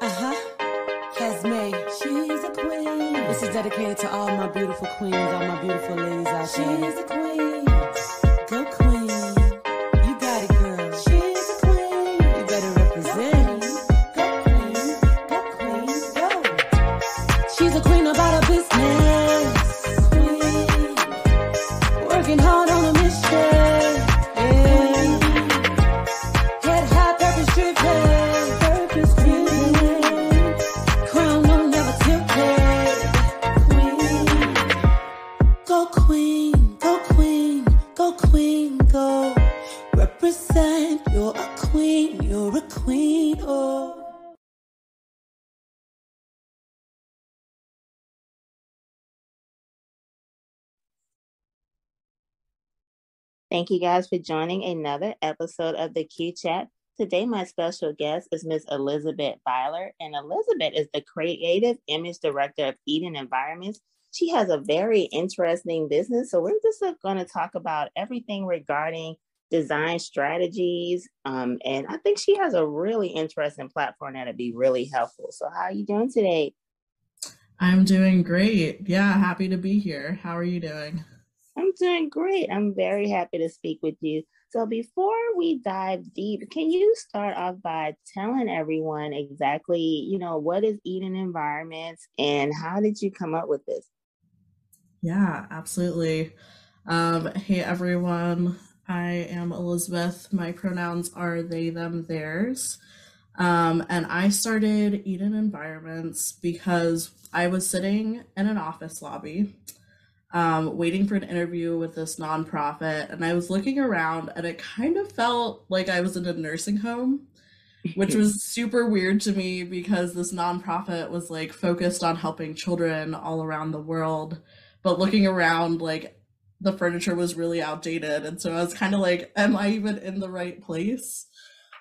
Uh huh. Kesme, she's a queen. This is dedicated to all my beautiful queens, all my beautiful ladies out there. She's a queen. Thank you guys for joining another episode of the Q Chat. Today, my special guest is Miss Elizabeth Byler, and Elizabeth is the creative image director of Eden Environments. She has a very interesting business, so we're just going to talk about everything regarding design strategies. Um, and I think she has a really interesting platform that'd be really helpful. So, how are you doing today? I'm doing great. Yeah, happy to be here. How are you doing? I'm doing great. I'm very happy to speak with you. So, before we dive deep, can you start off by telling everyone exactly, you know, what is Eden Environments and how did you come up with this? Yeah, absolutely. Um, hey everyone, I am Elizabeth. My pronouns are they, them, theirs. Um, and I started Eden Environments because I was sitting in an office lobby um, waiting for an interview with this nonprofit, and I was looking around, and it kind of felt like I was in a nursing home, which was super weird to me because this nonprofit was like focused on helping children all around the world. But looking around, like the furniture was really outdated, and so I was kind of like, "Am I even in the right place?"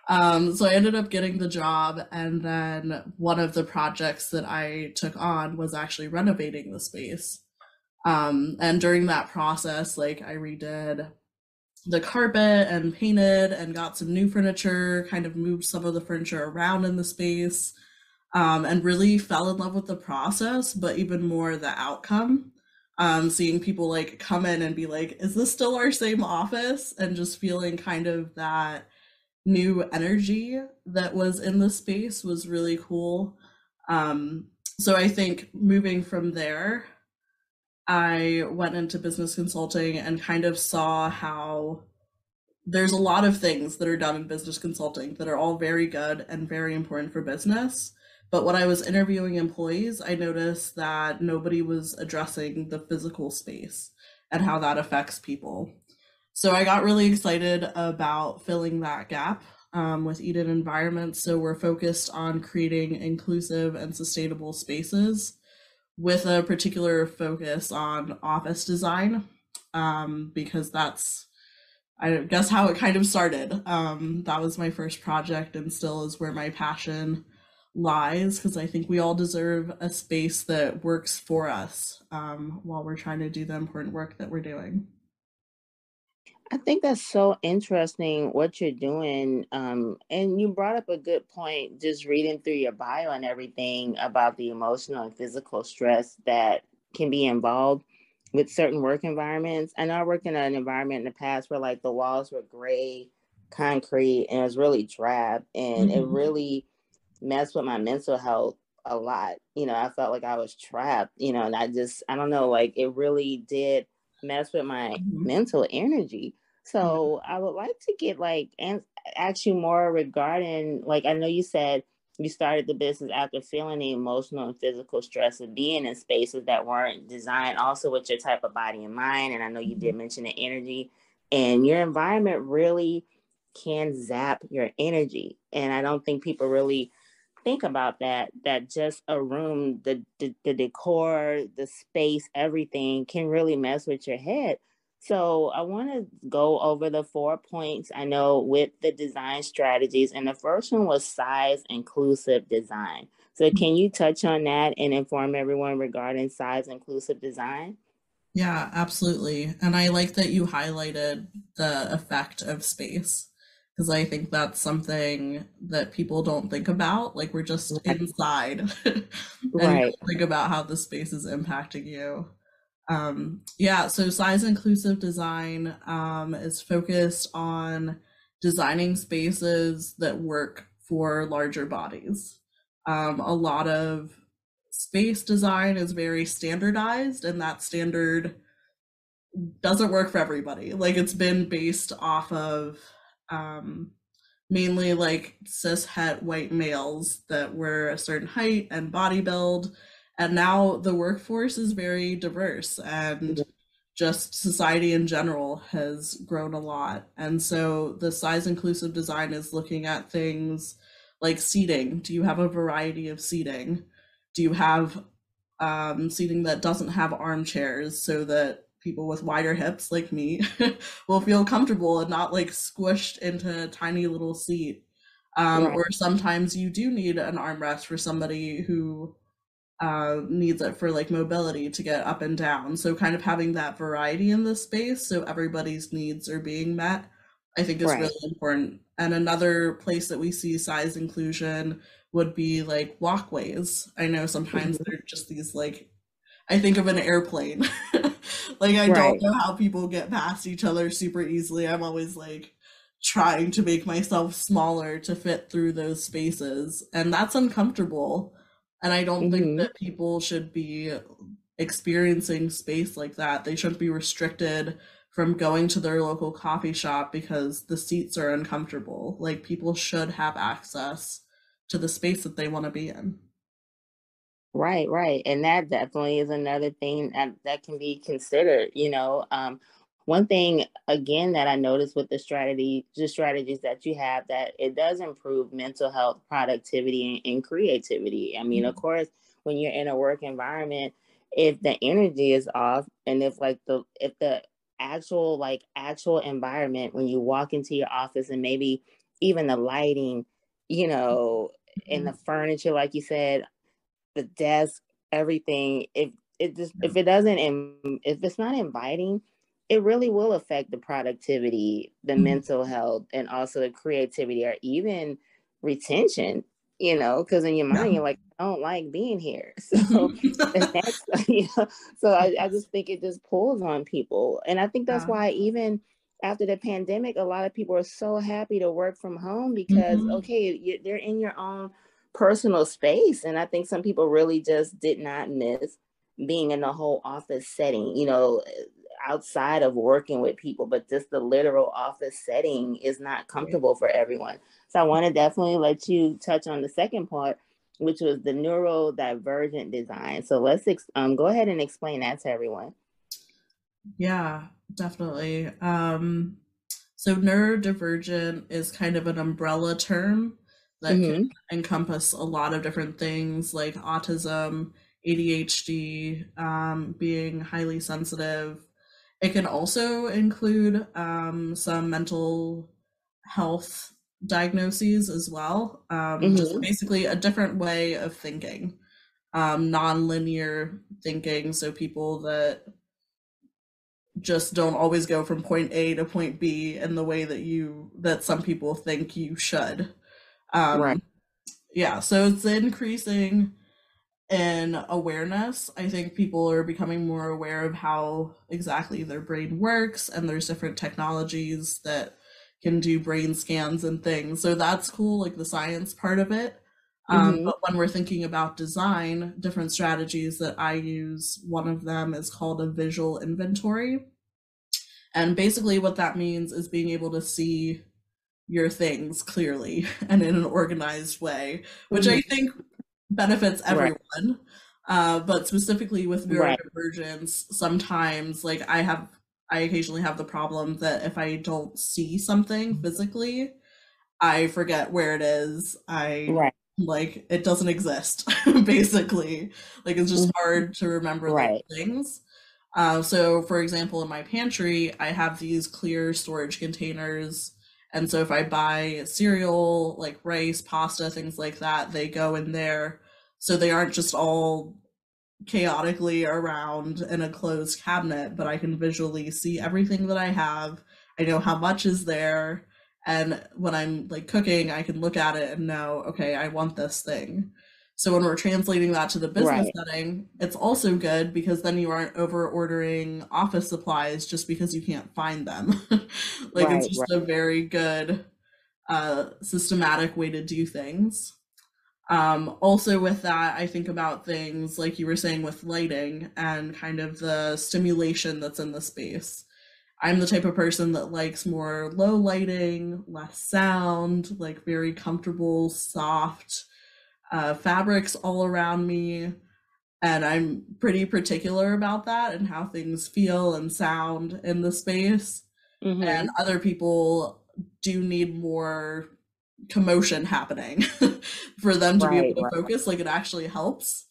Um, so I ended up getting the job, and then one of the projects that I took on was actually renovating the space. Um, and during that process, like I redid the carpet and painted and got some new furniture, kind of moved some of the furniture around in the space, um, and really fell in love with the process, but even more the outcome. Um, seeing people like come in and be like, is this still our same office? And just feeling kind of that new energy that was in the space was really cool. Um, so I think moving from there, I went into business consulting and kind of saw how there's a lot of things that are done in business consulting that are all very good and very important for business. But when I was interviewing employees, I noticed that nobody was addressing the physical space and how that affects people. So I got really excited about filling that gap um, with Eden Environments. So we're focused on creating inclusive and sustainable spaces with a particular focus on office design um, because that's I guess how it kind of started. Um, that was my first project and still is where my passion lies because I think we all deserve a space that works for us um, while we're trying to do the important work that we're doing. I think that's so interesting what you're doing. Um, and you brought up a good point just reading through your bio and everything about the emotional and physical stress that can be involved with certain work environments. I know I worked in an environment in the past where like the walls were gray, concrete, and it was really drab. And mm-hmm. it really messed with my mental health a lot. You know, I felt like I was trapped, you know, and I just, I don't know, like it really did mess with my mm-hmm. mental energy. Mm-hmm. So I would like to get like and ask you more regarding like I know you said you started the business after feeling the emotional and physical stress of being in spaces that weren't designed also with your type of body and mind. And I know you did mm-hmm. mention the energy and your environment really can zap your energy. And I don't think people really think about that that just a room the, the the decor the space everything can really mess with your head so I want to go over the four points I know with the design strategies. And the first one was size inclusive design. So mm. can you touch on that and inform everyone regarding size inclusive design? Yeah, absolutely. And I like that you highlighted the effect of space because I think that's something that people don't think about. Like we're just right. inside and right. think about how the space is impacting you. Um, yeah, so size inclusive design um, is focused on designing spaces that work for larger bodies. Um, a lot of space design is very standardized, and that standard doesn't work for everybody. Like it's been based off of um, mainly like cis het white males that were a certain height and body build and now the workforce is very diverse and just society in general has grown a lot. And so the size inclusive design is looking at things like seating. Do you have a variety of seating? Do you have um, seating that doesn't have armchairs so that people with wider hips like me will feel comfortable and not like squished into a tiny little seat? Um, right. or sometimes you do need an armrest for somebody who uh, needs it for like mobility to get up and down. So kind of having that variety in the space so everybody's needs are being met, I think is right. really important. And another place that we see size inclusion would be like walkways. I know sometimes mm-hmm. they're just these like I think of an airplane. like I right. don't know how people get past each other super easily. I'm always like trying to make myself smaller to fit through those spaces and that's uncomfortable and I don't mm-hmm. think that people should be experiencing space like that. They shouldn't be restricted from going to their local coffee shop because the seats are uncomfortable. Like people should have access to the space that they want to be in. Right, right. And that definitely is another thing that, that can be considered, you know. Um, one thing again that I noticed with the strategy, the strategies that you have, that it does improve mental health, productivity, and, and creativity. I mean, mm-hmm. of course, when you're in a work environment, if the energy is off, and if like the if the actual like actual environment when you walk into your office and maybe even the lighting, you know, mm-hmm. and the furniture, like you said, the desk, everything, if it just if it doesn't if it's not inviting it really will affect the productivity, the mm-hmm. mental health, and also the creativity or even retention, you know, because in your mind, you're like, I don't like being here. So that's, you know, so I, I, just think it just pulls on people. And I think that's yeah. why even after the pandemic, a lot of people are so happy to work from home because, mm-hmm. okay, you, they're in your own personal space. And I think some people really just did not miss being in the whole office setting. You know, outside of working with people, but just the literal office setting is not comfortable for everyone. So I want to definitely let you touch on the second part, which was the neurodivergent design. So let's ex- um, go ahead and explain that to everyone. Yeah, definitely. Um, so neurodivergent is kind of an umbrella term that mm-hmm. can encompass a lot of different things like autism, ADHD, um, being highly sensitive, it can also include um, some mental health diagnoses as well. Um, mm-hmm. Just basically a different way of thinking, um, non-linear thinking. So people that just don't always go from point A to point B in the way that you that some people think you should. Um, right. Yeah. So it's increasing in awareness. I think people are becoming more aware of how exactly their brain works, and there's different technologies that can do brain scans and things. So that's cool, like the science part of it. Um, mm-hmm. But when we're thinking about design, different strategies that I use, one of them is called a visual inventory. And basically, what that means is being able to see your things clearly and in an organized way, which mm-hmm. I think benefits everyone. Right. Uh, but specifically with neurodivergence, right. sometimes like I have, I occasionally have the problem that if I don't see something physically, I forget where it is. I right. like it doesn't exist. basically, like it's just mm-hmm. hard to remember right. things. Uh, so, for example, in my pantry, I have these clear storage containers. And so if I buy cereal, like rice, pasta, things like that, they go in there so they aren't just all chaotically around in a closed cabinet, but I can visually see everything that I have. I know how much is there, And when I'm like cooking, I can look at it and know, okay, I want this thing. So when we're translating that to the business Right. setting, it's also good because then you aren't over ordering office supplies just because you can't find them. like Right, it's just a very good uh systematic way to do things. Um also with that, I think about things like you were saying with lighting and kind of the stimulation that's in the space. I'm the type of person that likes more low lighting, less sound, like very comfortable, soft uh, fabrics all around me. And I'm pretty particular about that and how things feel and sound in the space. Mhm. And other people do need more commotion happening for them to be able to right. focus. Like it actually helps.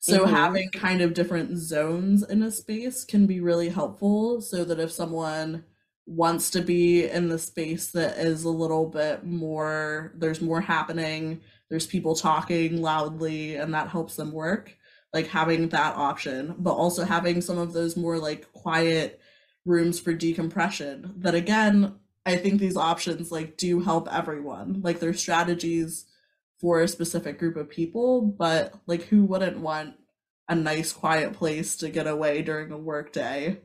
So Mhm. having kind of different zones in a space can be really helpful so that if someone wants to be in the space that is a little bit more there's more happening, there's people talking loudly and that helps them work, like having that option, but also having some of those more like quiet rooms for decompression that again I think these options like do help everyone. Like there's strategies for a specific group of people, but like who wouldn't want a nice quiet place to get away during a work day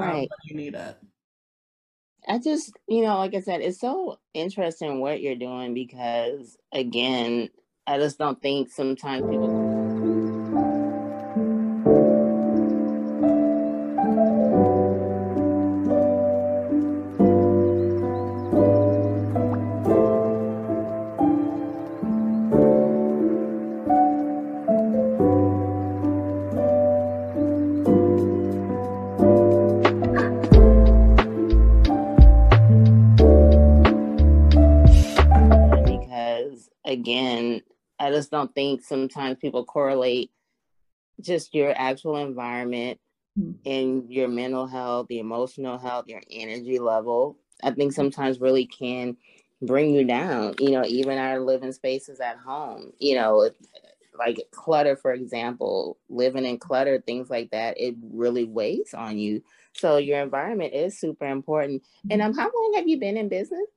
um, Right. when you need it? I just, you know, like I said, it's so interesting what you're doing because, again, I just don't think sometimes people. Don't think sometimes people correlate just your actual environment Mm. and your mental health the emotional health your energy level i think sometimes really can bring you down you know even our living spaces at home you know like clutter for example living in clutter things like that it really weighs on you so your environment is super important and um how long have you been in business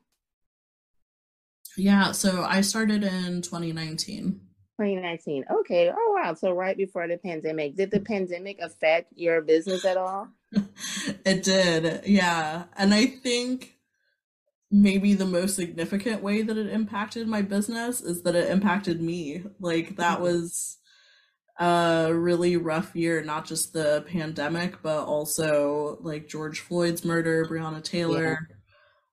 Yeah, so I started in 2019. 2019. Okay. Oh wow. So right before the pandemic, did the pandemic affect your business at all? It did, yeah. And I think maybe the most significant way that it impacted my business is that it impacted me. Like that Mhm. was a really rough year, not just the pandemic, but also like George Floyd's murder, Breonna Taylor.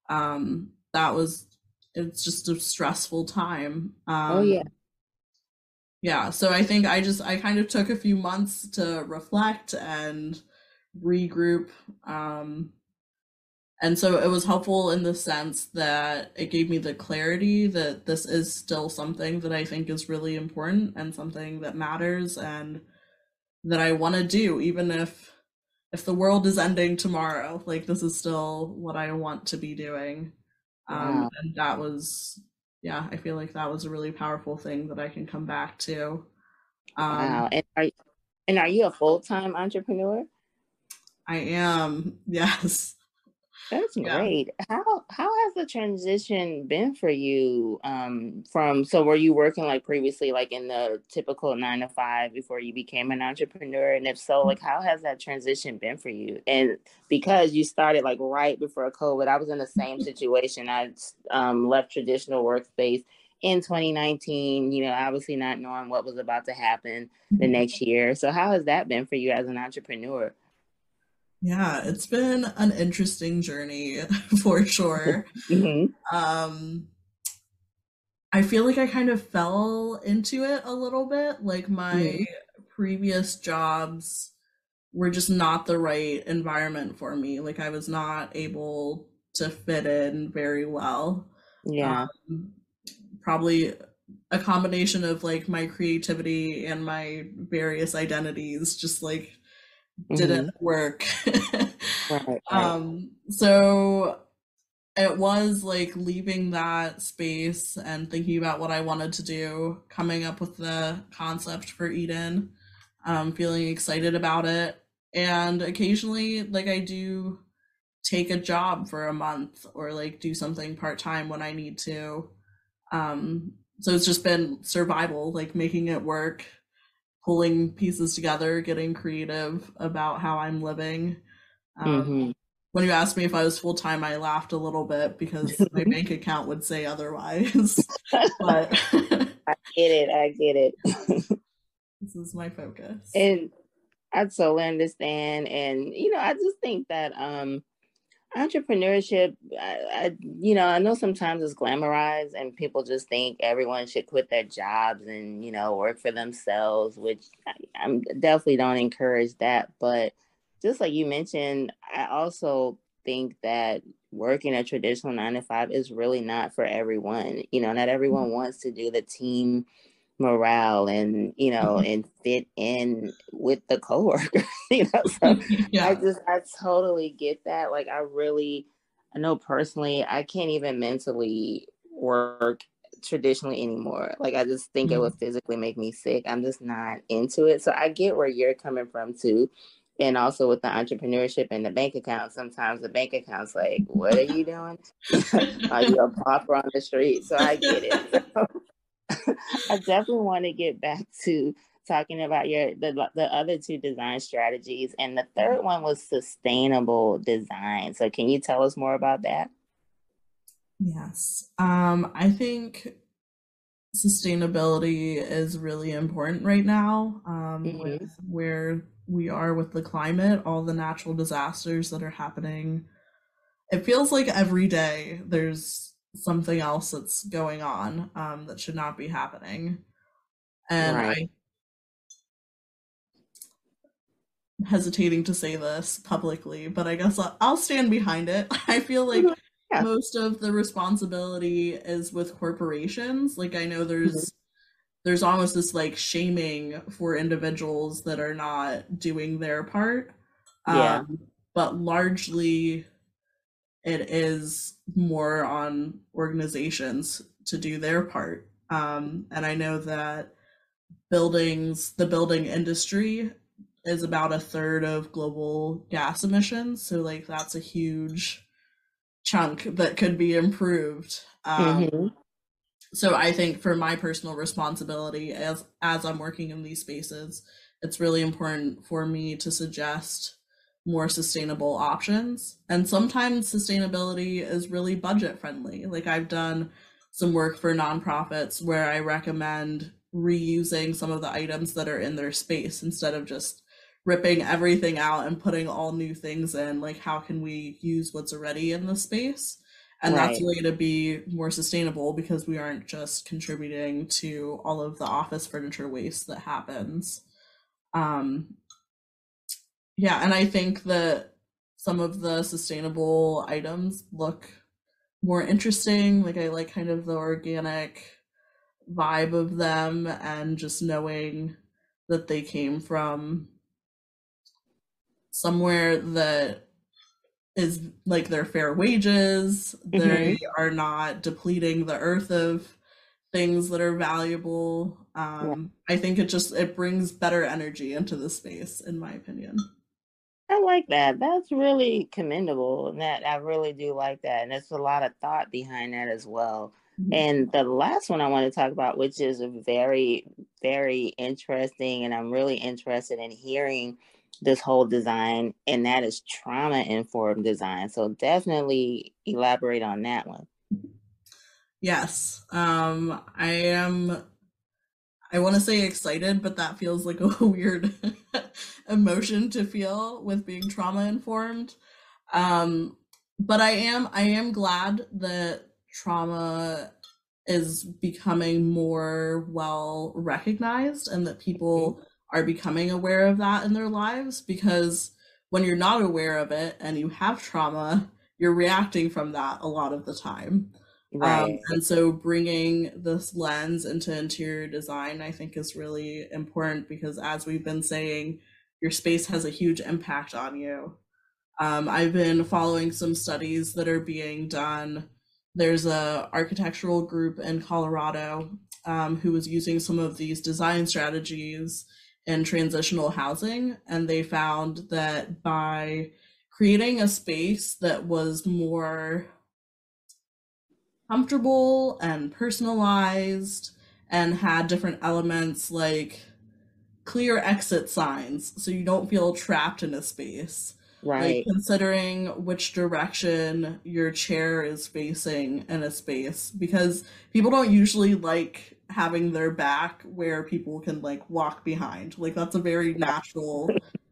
Um, that was it's just a stressful time. Um, Oh yeah. Yeah, so I think I just I kind of took a few months to reflect and regroup. Um, and so it was helpful in the sense that it gave me the clarity that this is still something that I think is really important and something that matters and that I want to do, even if if the world is ending tomorrow. Like this is still what I want to be doing. Um, Wow. and that was yeah, I feel like that was a really powerful thing that I can come back to. Um, Wow. And are and are you a full time entrepreneur? I am, yes. That's Yeah. great. How how has the transition been for you? Um, from so were you working like previously, like in the typical nine to five before you became an entrepreneur? And if so, like how has that transition been for you? And because you started like right before COVID, I was in the same situation. I um, left traditional workspace in 2019. You know, obviously not knowing what was about to happen the next year. So how has that been for you as an entrepreneur? Yeah, it's been an interesting journey for sure. Mhm. Um, I feel like I kind of fell into it a little bit. Like my Mhm. previous jobs were just not the right environment for me. Like I was not able to fit in very well. Yeah. Um, probably a combination of like my creativity and my various identities just like didn't work. Right. right. Um, so it was like leaving that space and thinking about what I wanted to do, coming up with the concept for Eden, um, feeling excited about it. And occasionally, like I do take a job for a month or like do something part time when I need to. Um, so it's just been survival, like making it work, pulling pieces together, getting creative about how I'm living. Um, mm-hmm. When you asked me if I was full time, I laughed a little bit because my bank account would say otherwise. but I get it. I get it. this is my focus. And I totally understand. And, you know, I just think that um, entrepreneurship, I, I, you know, I know sometimes it's glamorized and people just think everyone should quit their jobs and, you know, work for themselves, which I, I'm definitely don't encourage that. But just like you mentioned, I also think that working a traditional nine to five is really not for everyone. You know, not everyone mm-hmm. wants to do the team morale and you know mm-hmm. and fit in with the coworkers you know so yeah. i just i totally get that like i really i know personally i can't even mentally work traditionally anymore like i just think mm-hmm. it would physically make me sick i'm just not into it so i get where you're coming from too and also with the entrepreneurship and the bank account sometimes the bank account's like what are you doing are you a pauper on the street so i get it so, I definitely want to get back to talking about your the the other two design strategies, and the third one was sustainable design. So, can you tell us more about that? Yes, um, I think sustainability is really important right now um, mm-hmm. with where we are with the climate, all the natural disasters that are happening. It feels like every day there's something else that's going on um, that should not be happening. And right. I'm hesitating to say this publicly, but I guess I'll, I'll stand behind it. I feel like mm-hmm. yeah. most of the responsibility is with corporations. Like I know there's mm-hmm. there's almost this like shaming for individuals that are not doing their part. Yeah. Um, but largely it is more on organizations to do their part. Um, and I know that buildings, the building industry is about a third of global gas emissions. So, like, that's a huge chunk that could be improved. Um, mm-hmm. So, I think for my personal responsibility as as I'm working in these spaces, it's really important for me to suggest more sustainable options. And sometimes sustainability is really budget friendly. Like I've done some work for nonprofits where I recommend reusing some of the items that are in their space instead of just ripping everything out and putting all new things in. Like, how can we use what's already in the space? And right. that's a way to be more sustainable because we aren't just contributing to all of the office furniture waste that happens. Um, yeah, and I think that some of the sustainable items look more interesting. Like I like kind of the organic vibe of them and just knowing that they came from somewhere that is like their fair wages. Mm-hmm. They are not depleting the earth of things that are valuable. Um, yeah. I think it just it brings better energy into the space, in my opinion. I like that. That's really commendable. And that I really do like that. And there's a lot of thought behind that as well. Mm-hmm. And the last one I want to talk about, which is very, very interesting, and I'm really interested in hearing this whole design, and that is trauma informed design. So definitely elaborate on that one. Yes. Um, I am I want to say excited, but that feels like a weird emotion to feel with being trauma informed. Um, but I am I am glad that trauma is becoming more well recognized and that people mm-hmm. are becoming aware of that in their lives because when you're not aware of it and you have trauma, you're reacting from that a lot of the time. Um, right. Um, and so bringing this lens into interior design, I think, is really important because, as we've been saying, your space has a huge impact on you. Um, I've been following some studies that are being done. There's a architectural group in Colorado um, who was using some of these design strategies in transitional housing, and they found that by creating a space that was more comfortable and personalized and had different elements like clear exit signs so you don't feel trapped in a space. Right. like considering which direction your chair is facing in a space because people don't usually like having their back where people can like walk behind. Like that's a very natural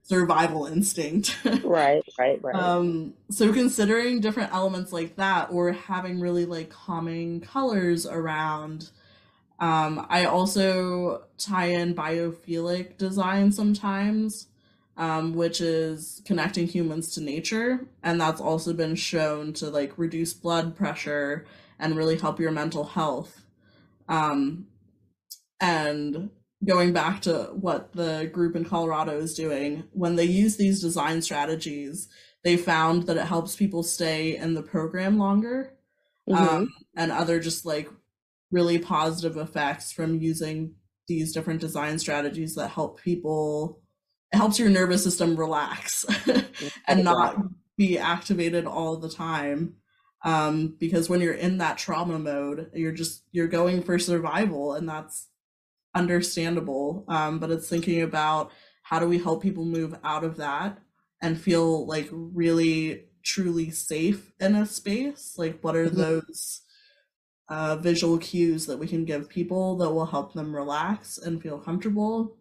survival instinct right right right um so considering different elements like that or having really like calming colors around um i also tie in biophilic design sometimes um, which is connecting humans to nature. And that's also been shown to like reduce blood pressure and really help your mental health. Um, and going back to what the group in Colorado is doing, when they use these design strategies, they found that it helps people stay in the program longer mm-hmm. um, and other just like really positive effects from using these different design strategies that help people it helps your nervous system relax and not be activated all the time um, because when you're in that trauma mode you're just you're going for survival and that's understandable um, but it's thinking about how do we help people move out of that and feel like really truly safe in a space like what are mm-hmm. those uh, visual cues that we can give people that will help them relax and feel comfortable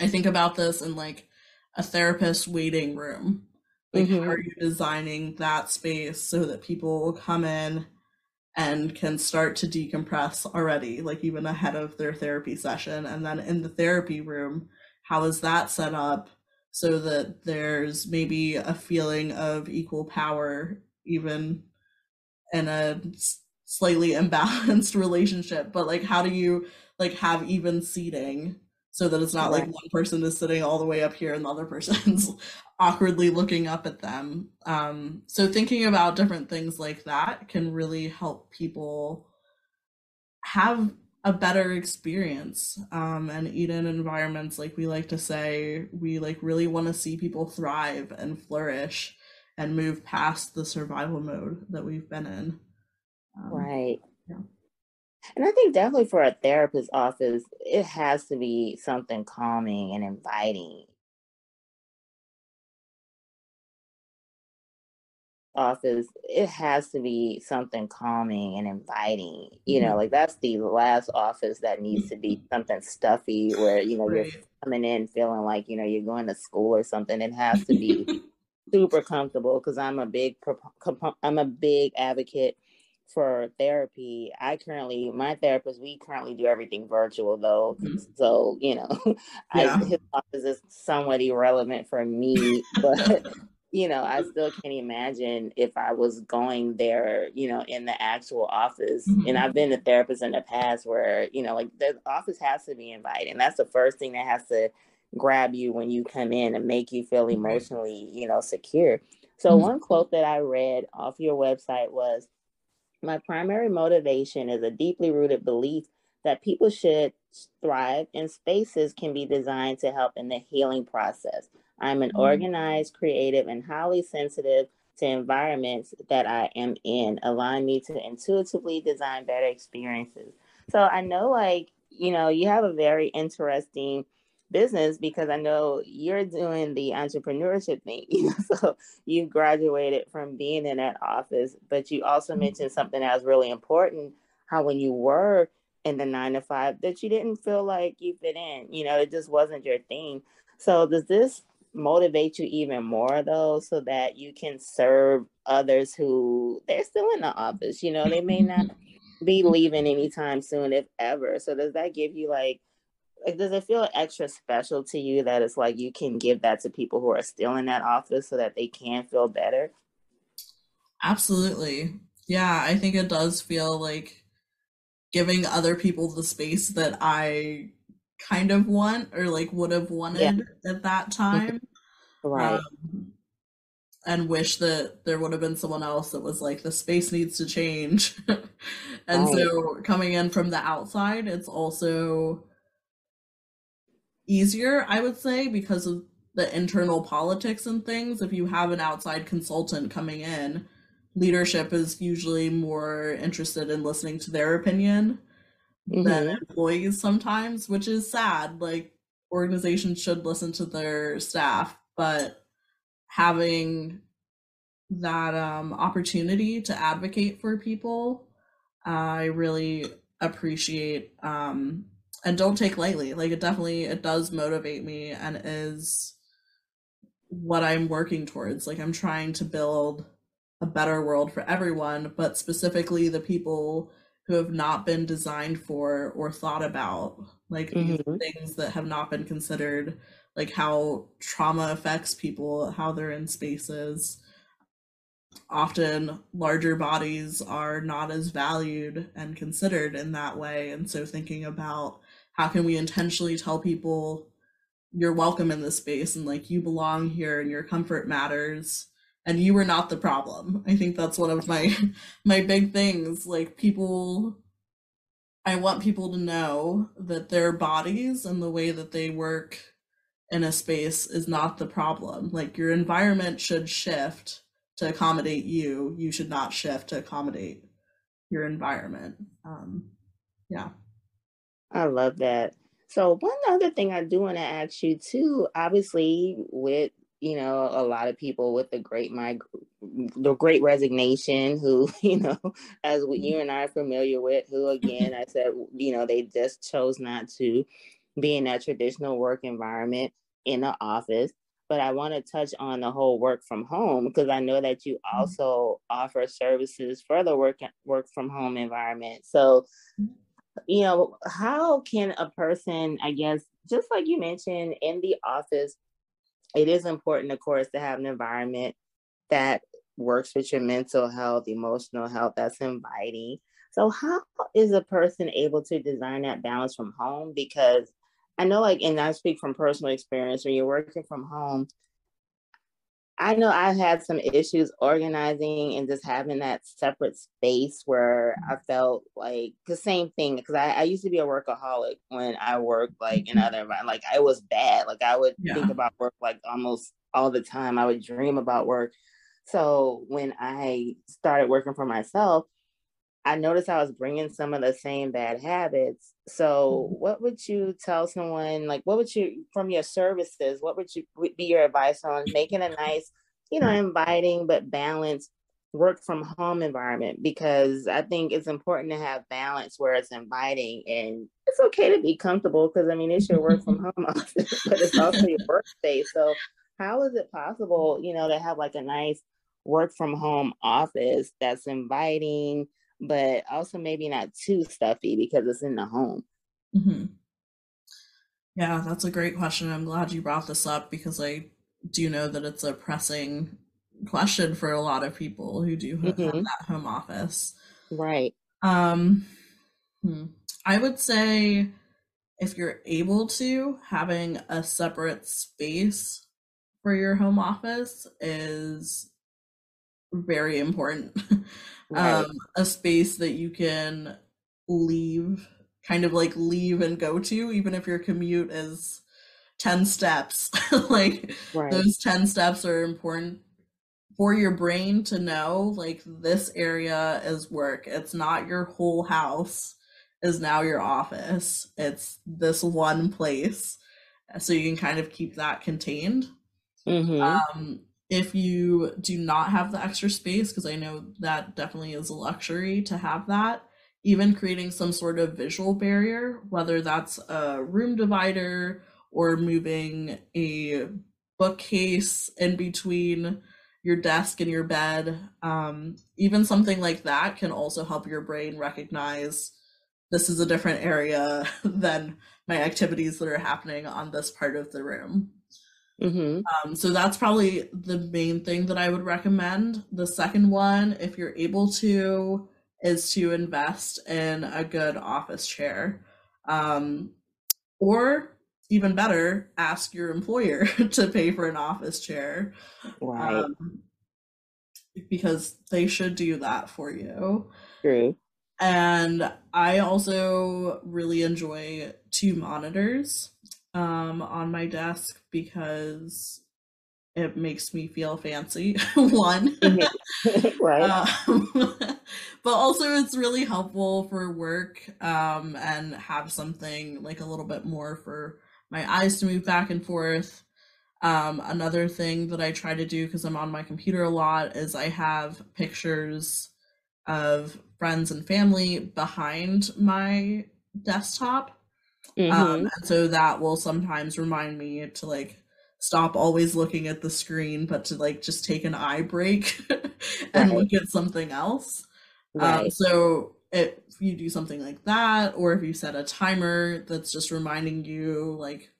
I think about this in like a therapist waiting room. Like, mm-hmm. how are you designing that space so that people will come in and can start to decompress already, like even ahead of their therapy session? And then in the therapy room, how is that set up so that there's maybe a feeling of equal power, even in a slightly imbalanced relationship? But like, how do you like have even seating so that it's not right. like one person is sitting all the way up here and the other person's awkwardly looking up at them. Um, so thinking about different things like that can really help people have a better experience um, and Eden Environments like we like to say we like really want to see people thrive and flourish and move past the survival mode that we've been in um, right. And I think definitely for a therapist's office, it has to be something calming and inviting. Office, it has to be something calming and inviting. You know, mm-hmm. like that's the last office that needs to be something stuffy where, you know, right. you're coming in feeling like, you know, you're going to school or something. It has to be super comfortable because I'm a big, I'm a big advocate for therapy, I currently my therapist we currently do everything virtual though. Mm-hmm. So you know, yeah. I, his office is somewhat irrelevant for me, but you know, I still can't imagine if I was going there, you know, in the actual office. Mm-hmm. And I've been a therapist in the past where you know, like the office has to be inviting. That's the first thing that has to grab you when you come in and make you feel emotionally, you know, secure. So mm-hmm. one quote that I read off your website was my primary motivation is a deeply rooted belief that people should thrive and spaces can be designed to help in the healing process. I'm an mm-hmm. organized, creative, and highly sensitive to environments that I am in, allowing me to intuitively design better experiences. So I know, like, you know, you have a very interesting business because I know you're doing the entrepreneurship thing. so you graduated from being in that office, but you also mm-hmm. mentioned something that was really important how when you were in the nine to five, that you didn't feel like you fit in. You know, it just wasn't your thing. So does this motivate you even more though so that you can serve others who they're still in the office you know they may not be leaving anytime soon if ever so does that give you like like does it feel extra special to you that it's like you can give that to people who are still in that office so that they can feel better? Absolutely. Yeah i think it does feel like giving other people the space that i kind of want or like would have wanted yeah. at that time. Right. Um, and wish that there would have been someone else that was like the space needs to change. And right. so coming in from the outside it's also easier, I would say, because of the internal politics and things, if you have an outside consultant coming in, leadership is usually more interested in listening to their opinion mm-hmm. than employees sometimes, which is sad. Like organizations should listen to their staff, but having that um, opportunity to advocate for people, I really appreciate um, and don't take lightly. Like it definitely it does motivate me and is what I'm working towards. Like I'm trying to build a better world for everyone, but specifically the people who have not been designed for or thought about, like mm-hmm. things that have not been considered, like how trauma affects people, how they're in spaces. Often larger bodies are not as valued and considered in that way. And so thinking about how can we intentionally tell people you're welcome in this space and like you belong here and your comfort matters and you were not the problem. I think that's one of my my big things. Like people I want people to know that their bodies and the way that they work in a space is not the problem. Like your environment should shift to accommodate you. You should not shift to accommodate your environment. Um, yeah. I love that. So one other thing I do want to ask you too, obviously with you know a lot of people with the great my the great resignation who you know as we, you and i are familiar with who again i said you know they just chose not to be in that traditional work environment in the office but i want to touch on the whole work from home because i know that you mm-hmm. also offer services for the work work from home environment so you know how can a person i guess just like you mentioned in the office it is important, of course, to have an environment that works with your mental health, emotional health, that's inviting. So, how is a person able to design that balance from home? Because I know, like, and I speak from personal experience, when you're working from home, I know I've had some issues organizing and just having that separate space where I mm-hmm. felt like the same thing. Because I, I, used to be a workaholic when I worked like in other like I was bad. Like I would yeah. think about work like almost all the time. I would dream about work. So when I started working for myself, I noticed I was bringing some of the same bad habits. So, mm-hmm. what would you tell someone? Like, what would you, from your services, what would you would be your advice on making a nice, you know, inviting but balanced work from home environment? Because I think it's important to have balance where it's inviting and it's okay to be comfortable because I mean, it's your work from home office, but it's also your workspace. So, how is it possible, you know, to have like a nice work from home office that's inviting? But also maybe not too stuffy because it's in the home. Mm-hmm. Yeah, that's a great question. I'm glad you brought this up because I do know that it's a pressing question for a lot of people who do have mm-hmm. that home office. Right. Um, hmm. I would say if you're able to, having a separate space for your home office is very important. right. um, a space that you can leave, kind of like leave and go to, even if your commute is 10 steps. like right. those 10 steps are important for your brain to know like this area is work. It's not your whole house is now your office. It's this one place. So you can kind of keep that contained. Mm-hmm. Um, if you do not have the extra space, because I know that definitely is a luxury to have that, even creating some sort of visual barrier, whether that's a room divider or moving a bookcase in between your desk and your bed, um, even something like that can also help your brain recognize this is a different area than my activities that are happening on this part of the room. Mm-hmm. Um, so that's probably the main thing that I would recommend. The second one, if you're able to, is to invest in a good office chair. Um, or even better, ask your employer to pay for an office chair. Right. Um, because they should do that for you. True. And I also really enjoy two monitors um, on my desk because it makes me feel fancy. One, right? Um, but also it's really helpful for work um, and have something like a little bit more for my eyes to move back and forth. Um, another thing that I try to do because I'm on my computer a lot is I have pictures of friends and family behind my desktop. Um, mm-hmm. Um, and so that will sometimes remind me to like stop always looking at the screen, but to like just take an eye break and right. look at something else. Um, right. Um, so if you do something like that, or if you set a timer that's just reminding you, like,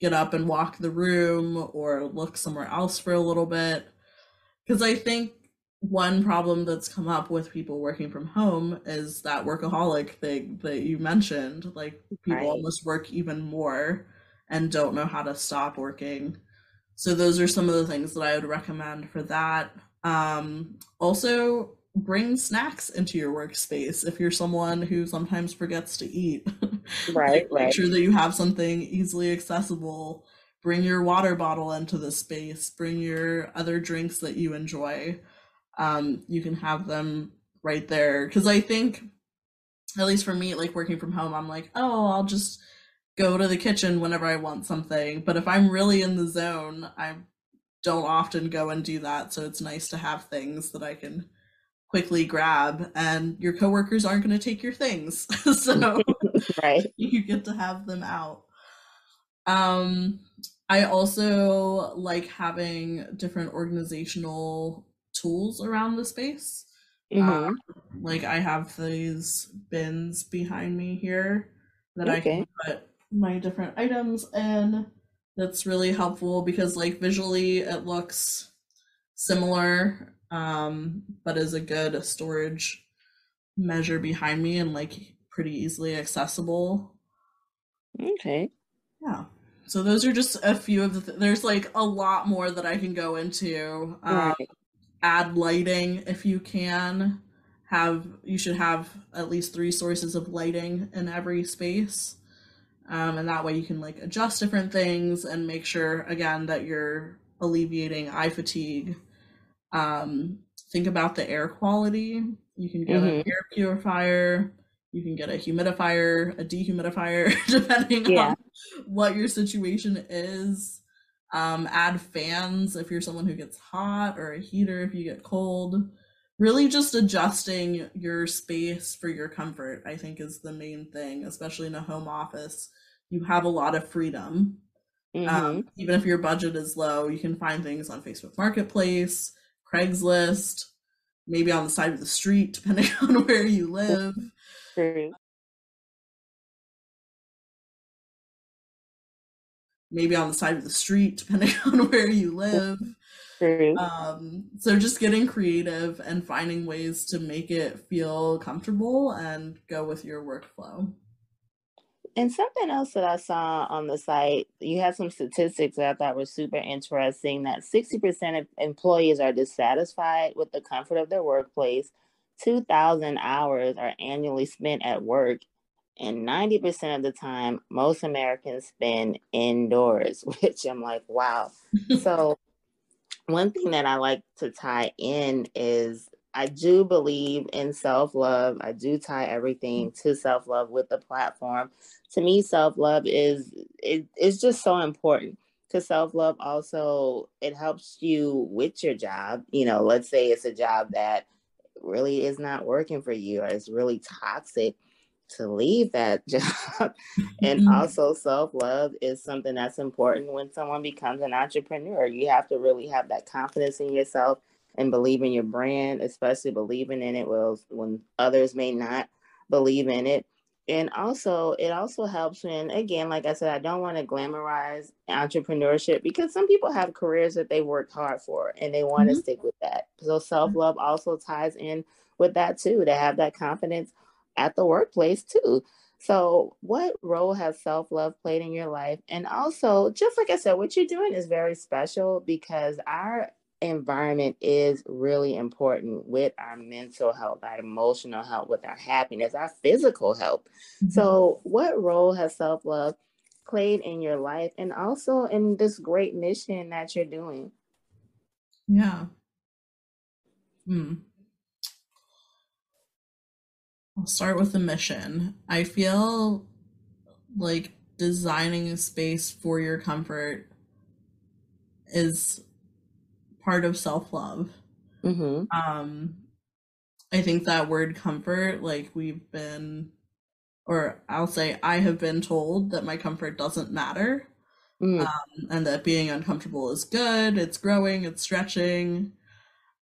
get up and walk the room or look somewhere else for a little bit. Because I think one problem that's come up with people working from home is that workaholic thing that you mentioned. Like, people right. almost work even more and don't know how to stop working. So those are some of the things that I would recommend for that. Um, also, bring snacks into your workspace if you're someone who sometimes forgets to eat. Right, like, right. Make sure that you have something easily accessible. Bring your water bottle into the space. Bring your other drinks that you enjoy. Um, you can have them right there. Because I think, at least for me, like working from home, I'm like, oh, I'll just go to the kitchen whenever I want something. But if I'm really in the zone, I don't often go and do that. So it's nice to have things that I can quickly grab and your coworkers aren't going to take your things. so right. you get to have them out. Um I also like having different organizational tools around the space. Mm-hmm. Um, like I have these bins behind me here that okay. I can put my different items in that's really helpful because like visually it looks similar um but is a good storage measure behind me and like pretty easily accessible okay yeah so those are just a few of the th- there's like a lot more that i can go into um, right. Add lighting if you can. Have you should have at least three sources of lighting in every space. Um, and that way you can like adjust different things and make sure again that you're alleviating eye fatigue. Um, think about the air quality. You can get mm-hmm. an air purifier. You can get a humidifier a dehumidifier depending yeah. on what your situation is um, add fans if you're someone who gets hot or a heater if you get cold. Really just adjusting your space for your comfort i think is the main thing especially in a home office. You have a lot of freedom. Um, mm-hmm. um, even if your budget is low you can find things on facebook marketplace craigslist maybe on the side of the street depending on where you live maybe on the side of the street depending on where you live um, so just getting creative and finding ways to make it feel comfortable and go with your workflow. And something else that I saw on the site, you had some statistics that I thought were super interesting that 60% of employees are dissatisfied with the comfort of their workplace. 2,000 hours are annually spent at work. And 90% of the time, most Americans spend indoors, which I'm like, wow. so one thing that I like to tie in is I do believe in self love. I do tie everything to self love with the platform. To me, self love is it, it's just so important. Because self love also it helps you with your job. You know, let's say it's a job that really is not working for you or it's really toxic to leave that job. and mm-hmm. also, self love is something that's important when someone becomes an entrepreneur. You have to really have that confidence in yourself and believe in your brand, especially believing in it well when others may not believe in it. And also, it also helps when, again, like I said, I don't want to glamorize entrepreneurship because some people have careers that they worked hard for and they want mm-hmm. to stick with that. So, self love also ties in with that too, to have that confidence at the workplace too. So, what role has self love played in your life? And also, just like I said, what you're doing is very special because our environment is really important with our mental health, our emotional health, with our happiness, our physical health. Mm-hmm. So, what role has self love played in your life and also in this great mission that you're doing. Yeah. Hmm. I'll start with the mission. I feel like designing a space for your comfort is part of self love. Mm-hmm. Um, I think that word comfort, like we've been, or I'll say, I have been told that my comfort doesn't matter. Mm. Um, and that being uncomfortable is good, it's growing, it's stretching.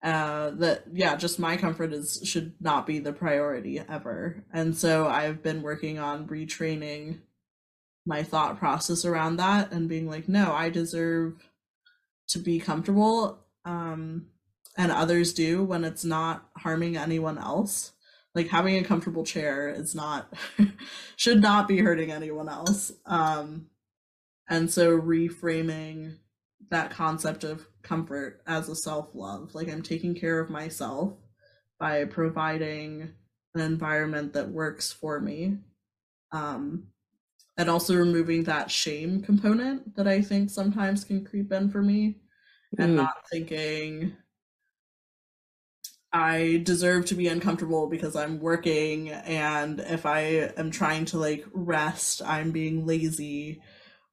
Uh, that yeah, just my comfort is should not be the priority ever. And so I've been working on retraining my thought process around that and being like, no, I deserve to be comfortable. Um, and others do when it's not harming anyone else like having a comfortable chair is not should not be hurting anyone else um and so reframing that concept of comfort as a self-love. Like i'm taking care of myself by providing an environment that works for me. Um and also removing that shame component that i think sometimes can creep in for me mm. and not thinking I deserve to be uncomfortable because I'm working and if I am trying to like rest, I'm being lazy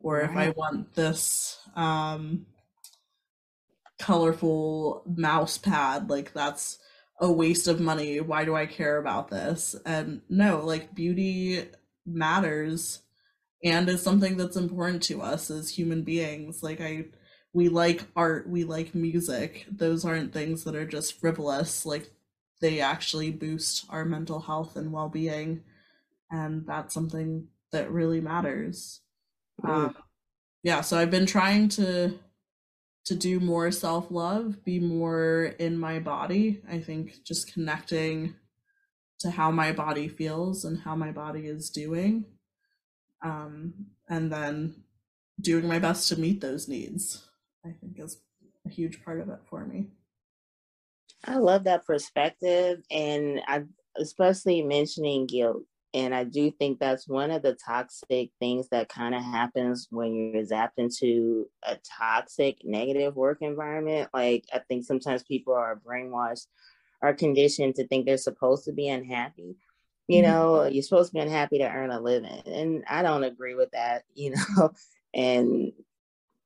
or right. if I want this um colorful mouse pad, like that's a waste of money. Why do I care about this? And no, like beauty matters and is something that's important to us as human beings. Like I we like art, we like music. Those aren't things that are just frivolous. Like they actually boost our mental health and well-being, and that's something that really matters. Um, yeah, so I've been trying to to do more self-love, be more in my body. I think just connecting to how my body feels and how my body is doing. Um, and then doing my best to meet those needs. I think is a huge part of it for me. I love that perspective, and I especially mentioning guilt. And I do think that's one of the toxic things that kind of happens when you're zapped into a toxic, negative work environment. Like, I think sometimes people are brainwashed, are conditioned to think they're supposed to be unhappy. You mm-hmm. know, you're supposed to be unhappy to earn a living. And I don't agree with that, you know. And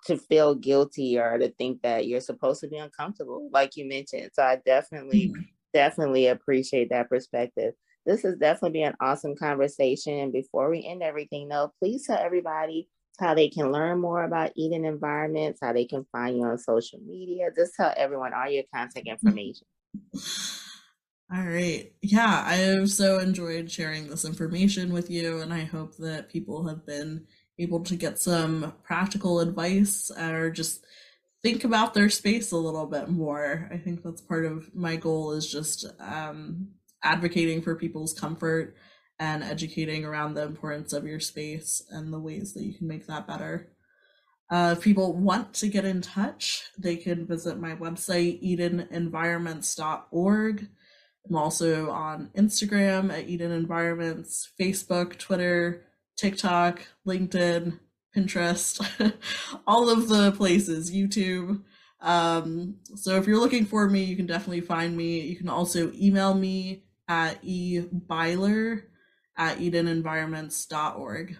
to feel guilty or to think that you're supposed to be uncomfortable, like you mentioned. So I definitely, mm-hmm. definitely appreciate that perspective. This has definitely been an awesome conversation. And before we end everything, though, please tell everybody how they can learn more about Eden Environments, how they can find you on social media. Just tell everyone all your contact information. All right. Yeah, I have so enjoyed sharing this information with you, and I hope that people have been able to get some practical advice or just think about their space a little bit more. I think that's part of my goal is just um, advocating for people's comfort and educating around the importance of your space and the ways that you can make that better. Uh, if people want to get in touch, they can visit my website, edenenvironments.org. I'm also on Instagram at Eden Environments, Facebook, Twitter, TikTok, LinkedIn, Pinterest, all of the places, YouTube. Um, so if you're looking for me, you can definitely find me. You can also email me at ebyler at edenenvironments.org.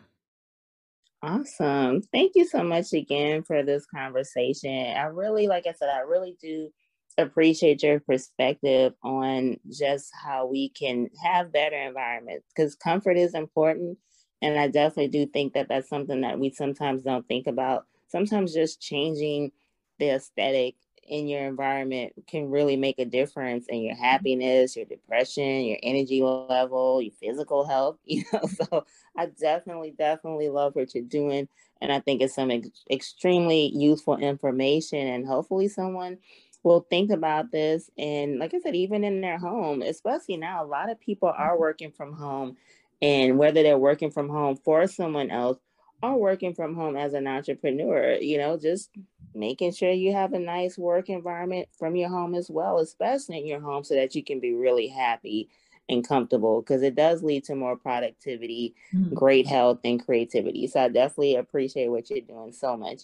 Awesome. Thank you so much again for this conversation. I really, like I said, I really do appreciate your perspective on just how we can have better environments because comfort is important and I definitely do think that that's something that we sometimes don't think about. Sometimes just changing the aesthetic in your environment can really make a difference in your mm-hmm. happiness, your depression, your energy level, your physical health. You know, so I definitely, definitely love what you're doing, and I think it's some ex- extremely useful information, and hopefully someone will think about this. And like I said, even in their home, especially now, a lot of people are mm-hmm. working from home and whether they're working from home for someone else or working from home as an entrepreneur, you know, just making sure you have a nice work environment from your home as well, especially in your home, so that you can be really happy and comfortable because it does lead to more productivity, Mhm. great health, and creativity. So I definitely appreciate what you're doing so much.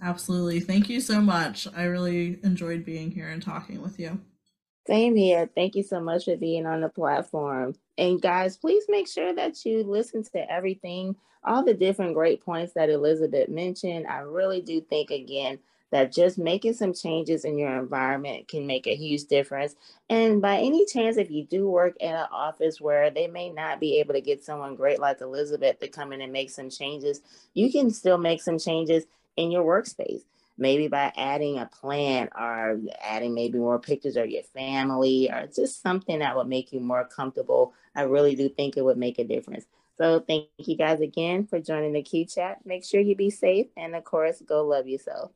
Absolutely. Thank you so much. I really enjoyed being here and talking with you. Same here. Thank you so much for being on the platform. And guys, please make sure that you listen to everything, all the different great points that Elizabeth mentioned. I really do think, again, that just making some changes in your environment can make a huge difference. And by any chance, if you do work at an office where they may not be able to get someone great like Elizabeth to come in and make some changes, you can still make some changes in your workspace maybe by adding a plant or adding maybe more pictures of your family or just something that would make you more comfortable. I really do think it would make a difference. So thank you guys again for joining the Q chat. Make sure you be safe and of course go love yourself.